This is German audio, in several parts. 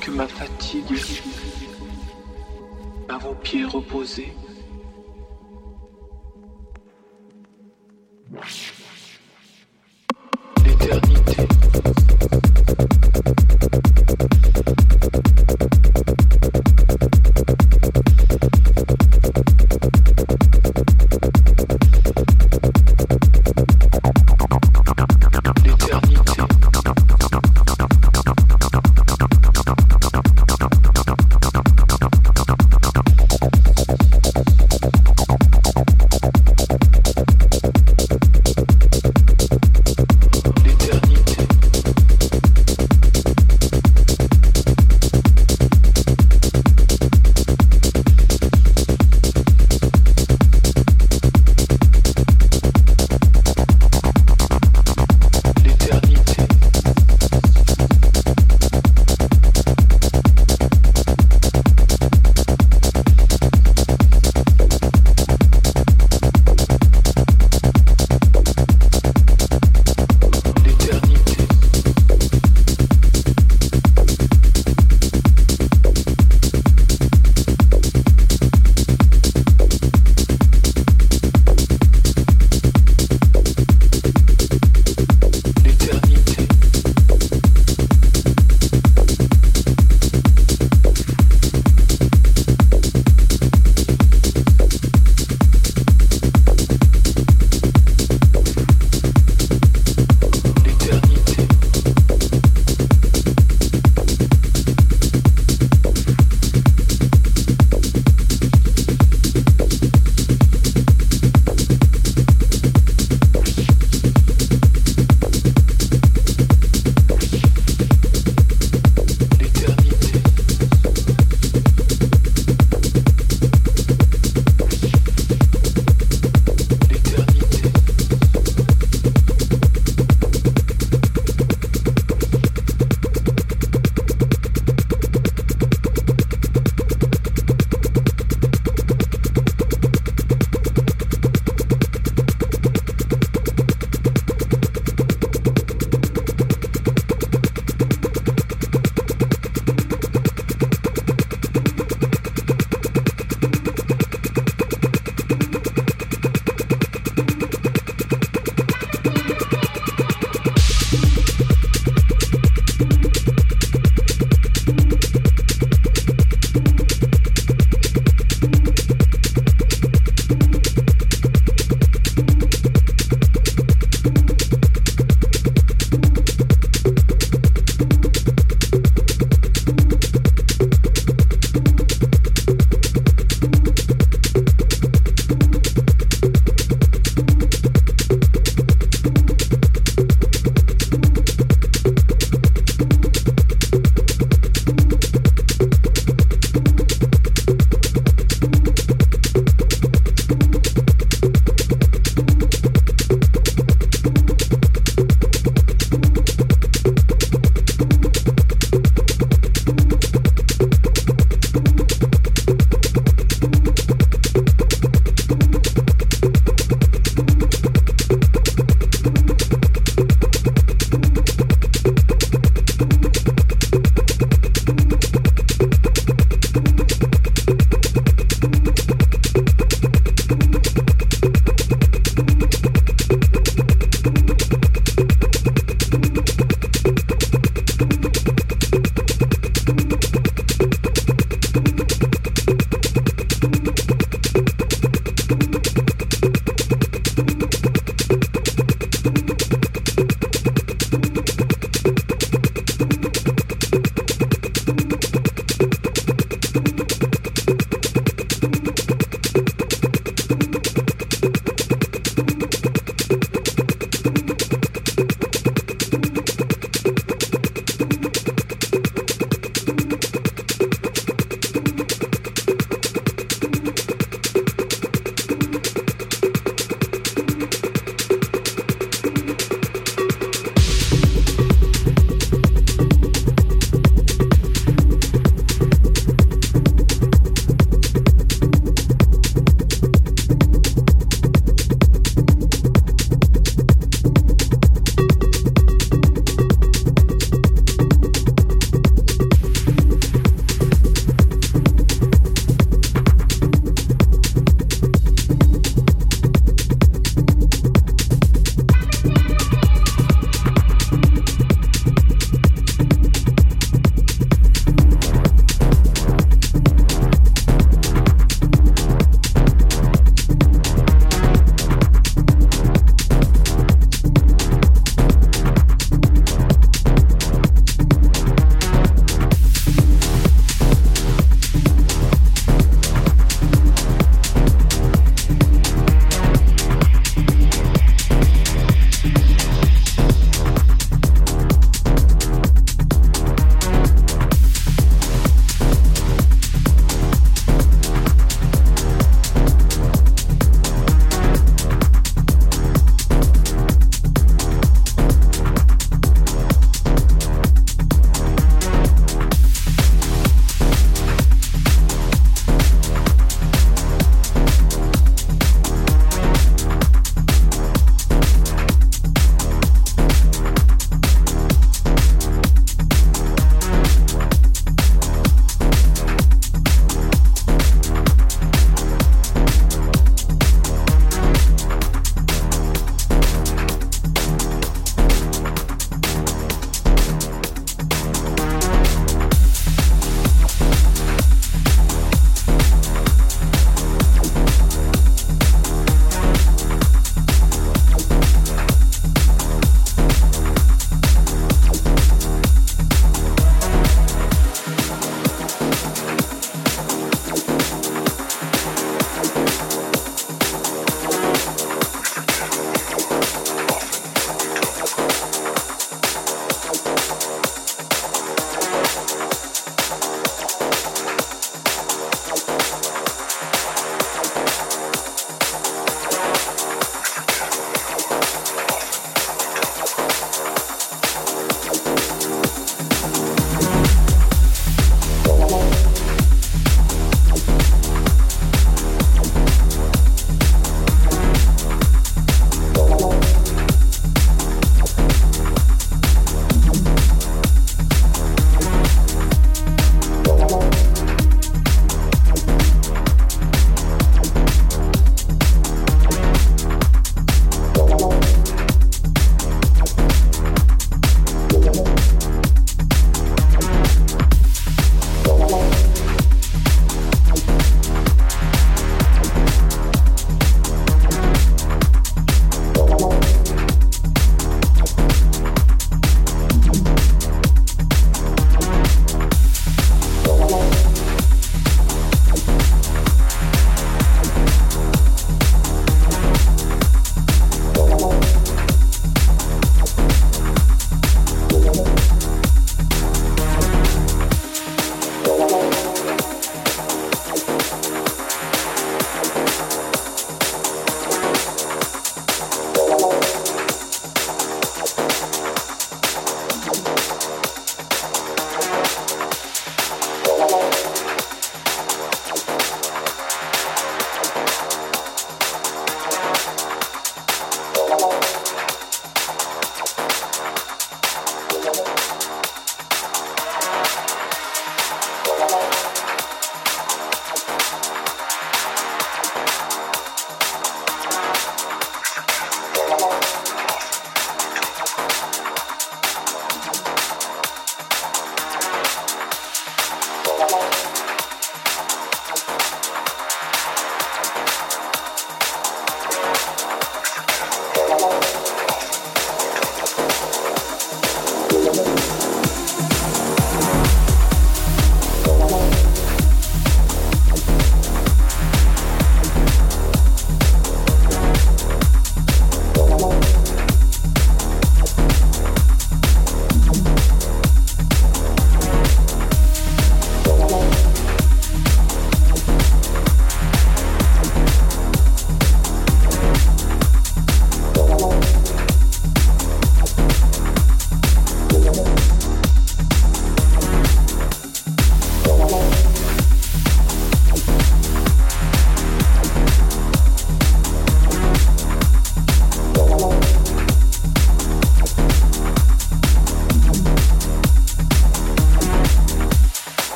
que ma fatigue à vos pieds reposés.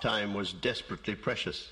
Time was desperately precious.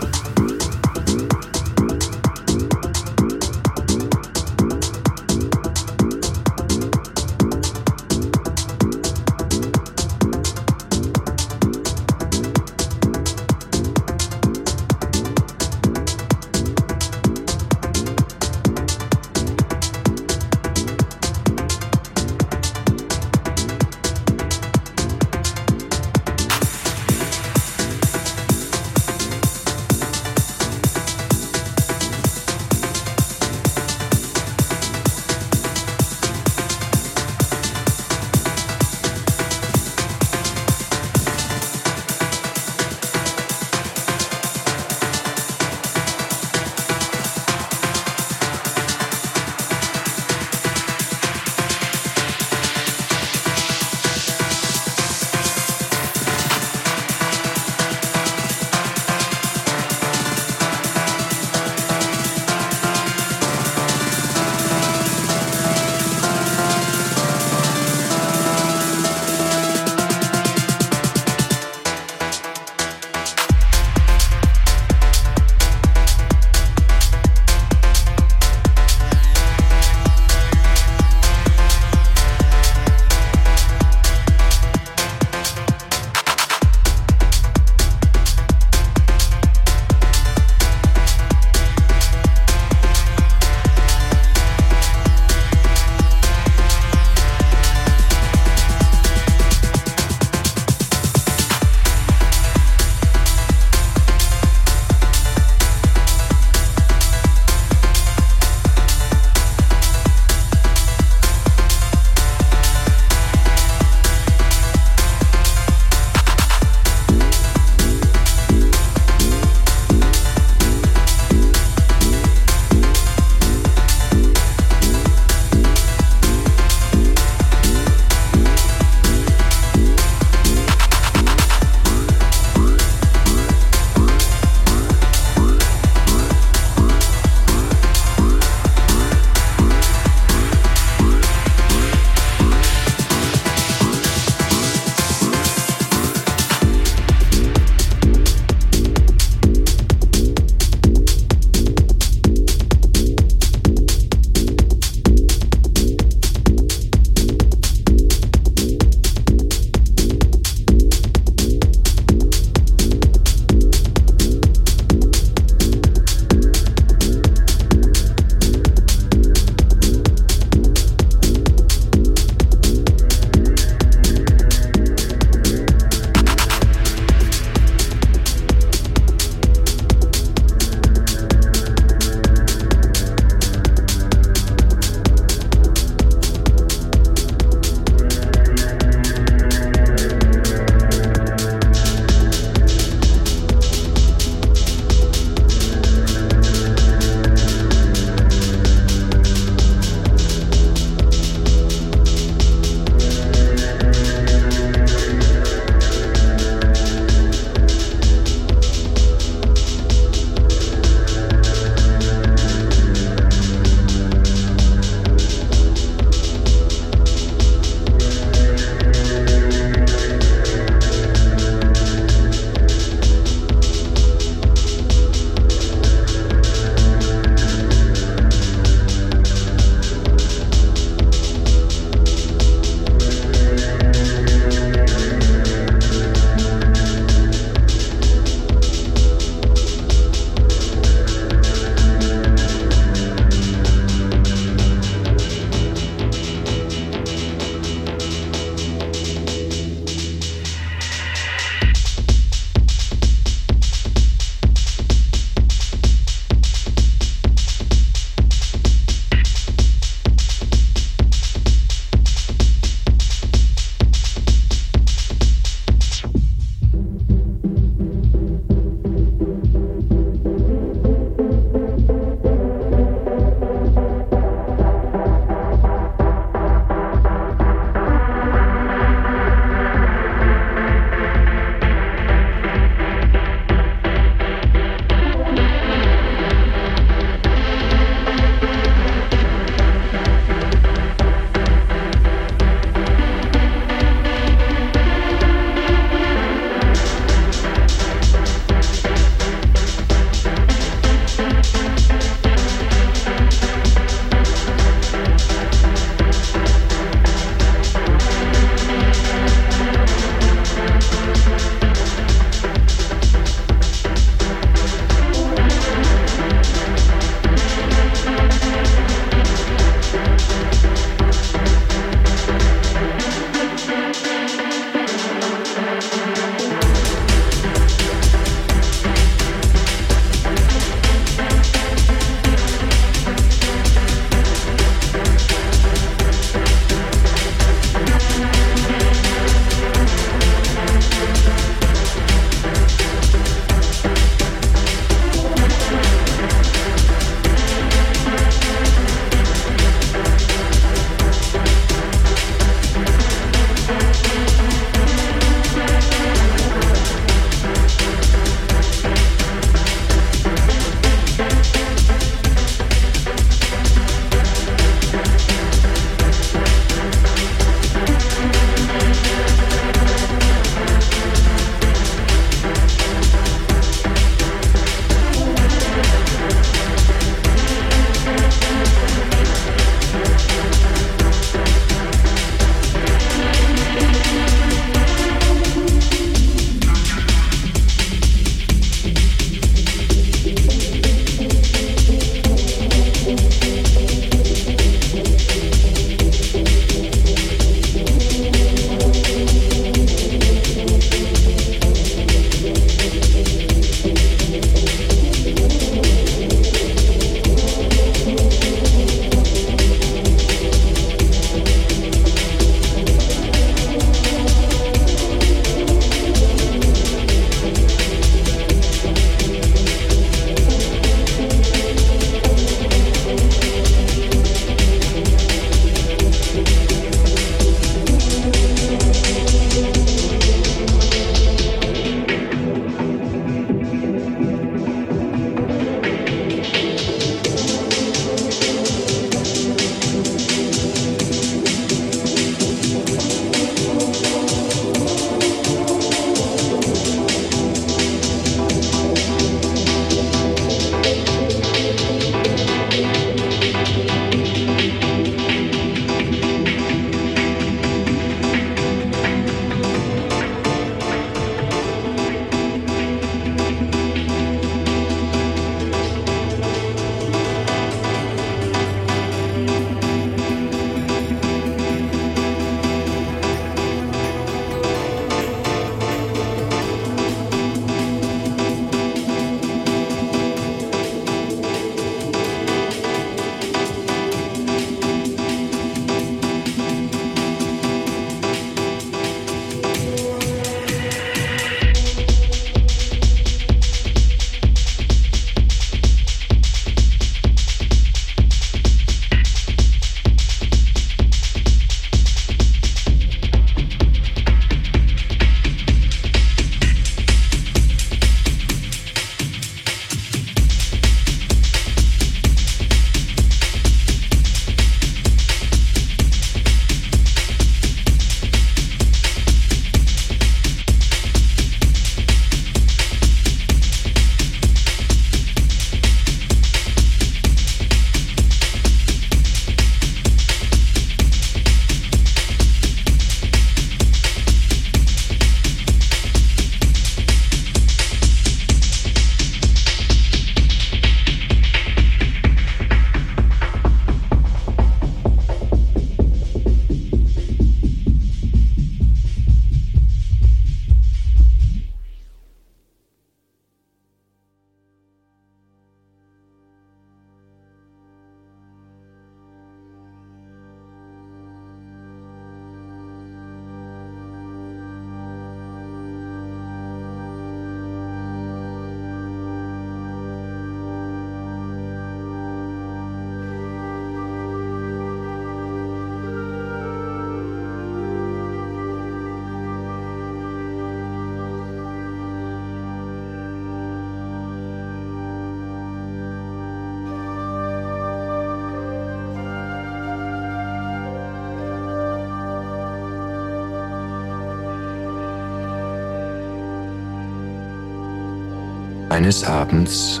Eines Abends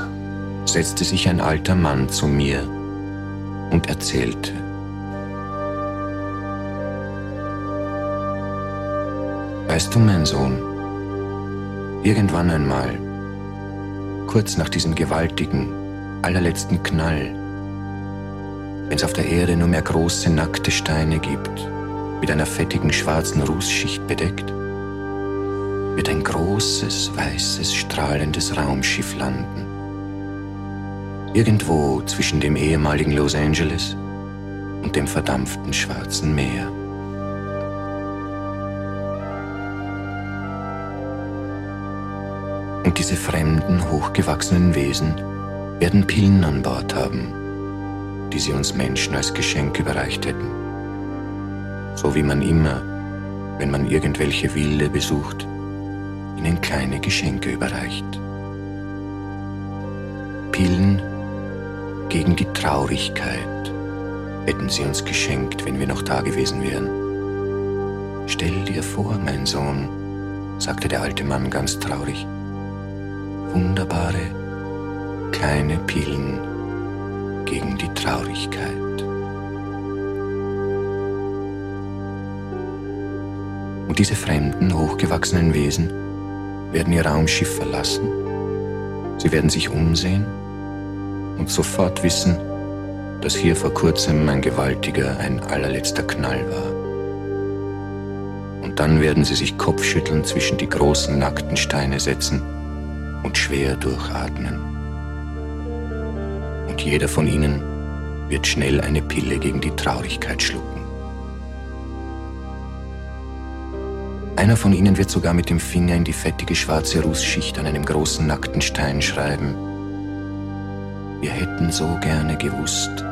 setzte sich ein alter Mann zu mir und erzählte. Weißt du, mein Sohn, irgendwann einmal, kurz nach diesem gewaltigen, allerletzten Knall, wenn es auf der Erde nur mehr große, nackte Steine gibt, mit einer fettigen schwarzen Rußschicht bedeckt, wird ein großes, weißes, strahlendes Raumschiff landen. Irgendwo zwischen dem ehemaligen Los Angeles und dem verdampften Schwarzen Meer. Und diese fremden, hochgewachsenen Wesen werden Pillen an Bord haben, die sie uns Menschen als Geschenk überreicht hätten. So wie man immer, wenn man irgendwelche Wilde besucht, ihnen kleine Geschenke überreicht. Pillen gegen die Traurigkeit hätten sie uns geschenkt, wenn wir noch da gewesen wären. Stell dir vor, mein Sohn, sagte der alte Mann ganz traurig, wunderbare kleine Pillen gegen die Traurigkeit. Und diese fremden, hochgewachsenen Wesen werden ihr Raumschiff verlassen. Sie werden sich umsehen und sofort wissen, dass hier vor kurzem ein gewaltiger, ein allerletzter Knall war. Und dann werden sie sich kopfschüttelnd zwischen die großen nackten Steine setzen und schwer durchatmen. Und jeder von ihnen wird schnell eine Pille gegen die Traurigkeit schlucken. Einer von ihnen wird sogar mit dem Finger in die fettige schwarze Rußschicht an einem großen nackten Stein schreiben. Wir hätten so gerne gewusst,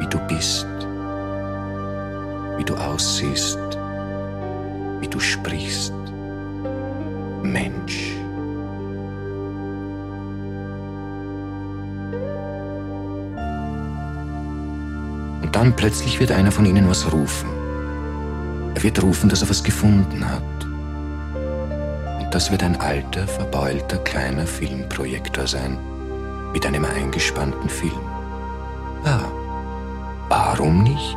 wie du bist, wie du aussiehst, wie du sprichst. Mensch. Und dann plötzlich wird einer von ihnen was rufen. Er wird rufen, dass er was gefunden hat. Und das wird ein alter, verbeulter, kleiner Filmprojektor sein, mit einem eingespannten Film. Ja, warum nicht?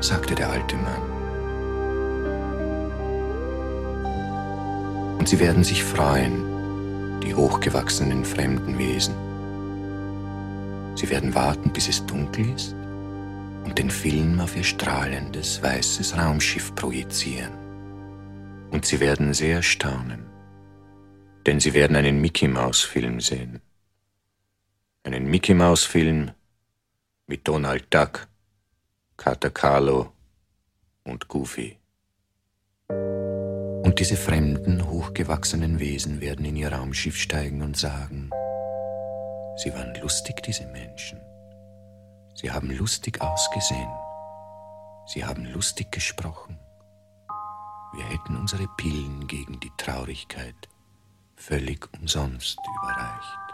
sagte der alte Mann. Und sie werden sich freuen, die hochgewachsenen fremden Wesen. Sie werden warten, bis es dunkel ist und den Film auf ihr strahlendes, weißes Raumschiff projizieren. Und sie werden sehr staunen, denn sie werden einen Mickey-Maus-Film sehen. Einen Mickey-Maus-Film mit Donald Duck, Kater Carlo und Goofy. Und diese fremden, hochgewachsenen Wesen werden in ihr Raumschiff steigen und sagen, sie waren lustig, diese Menschen. Sie haben lustig ausgesehen. Sie haben lustig gesprochen. Wir hätten unsere Pillen gegen die Traurigkeit völlig umsonst überreicht.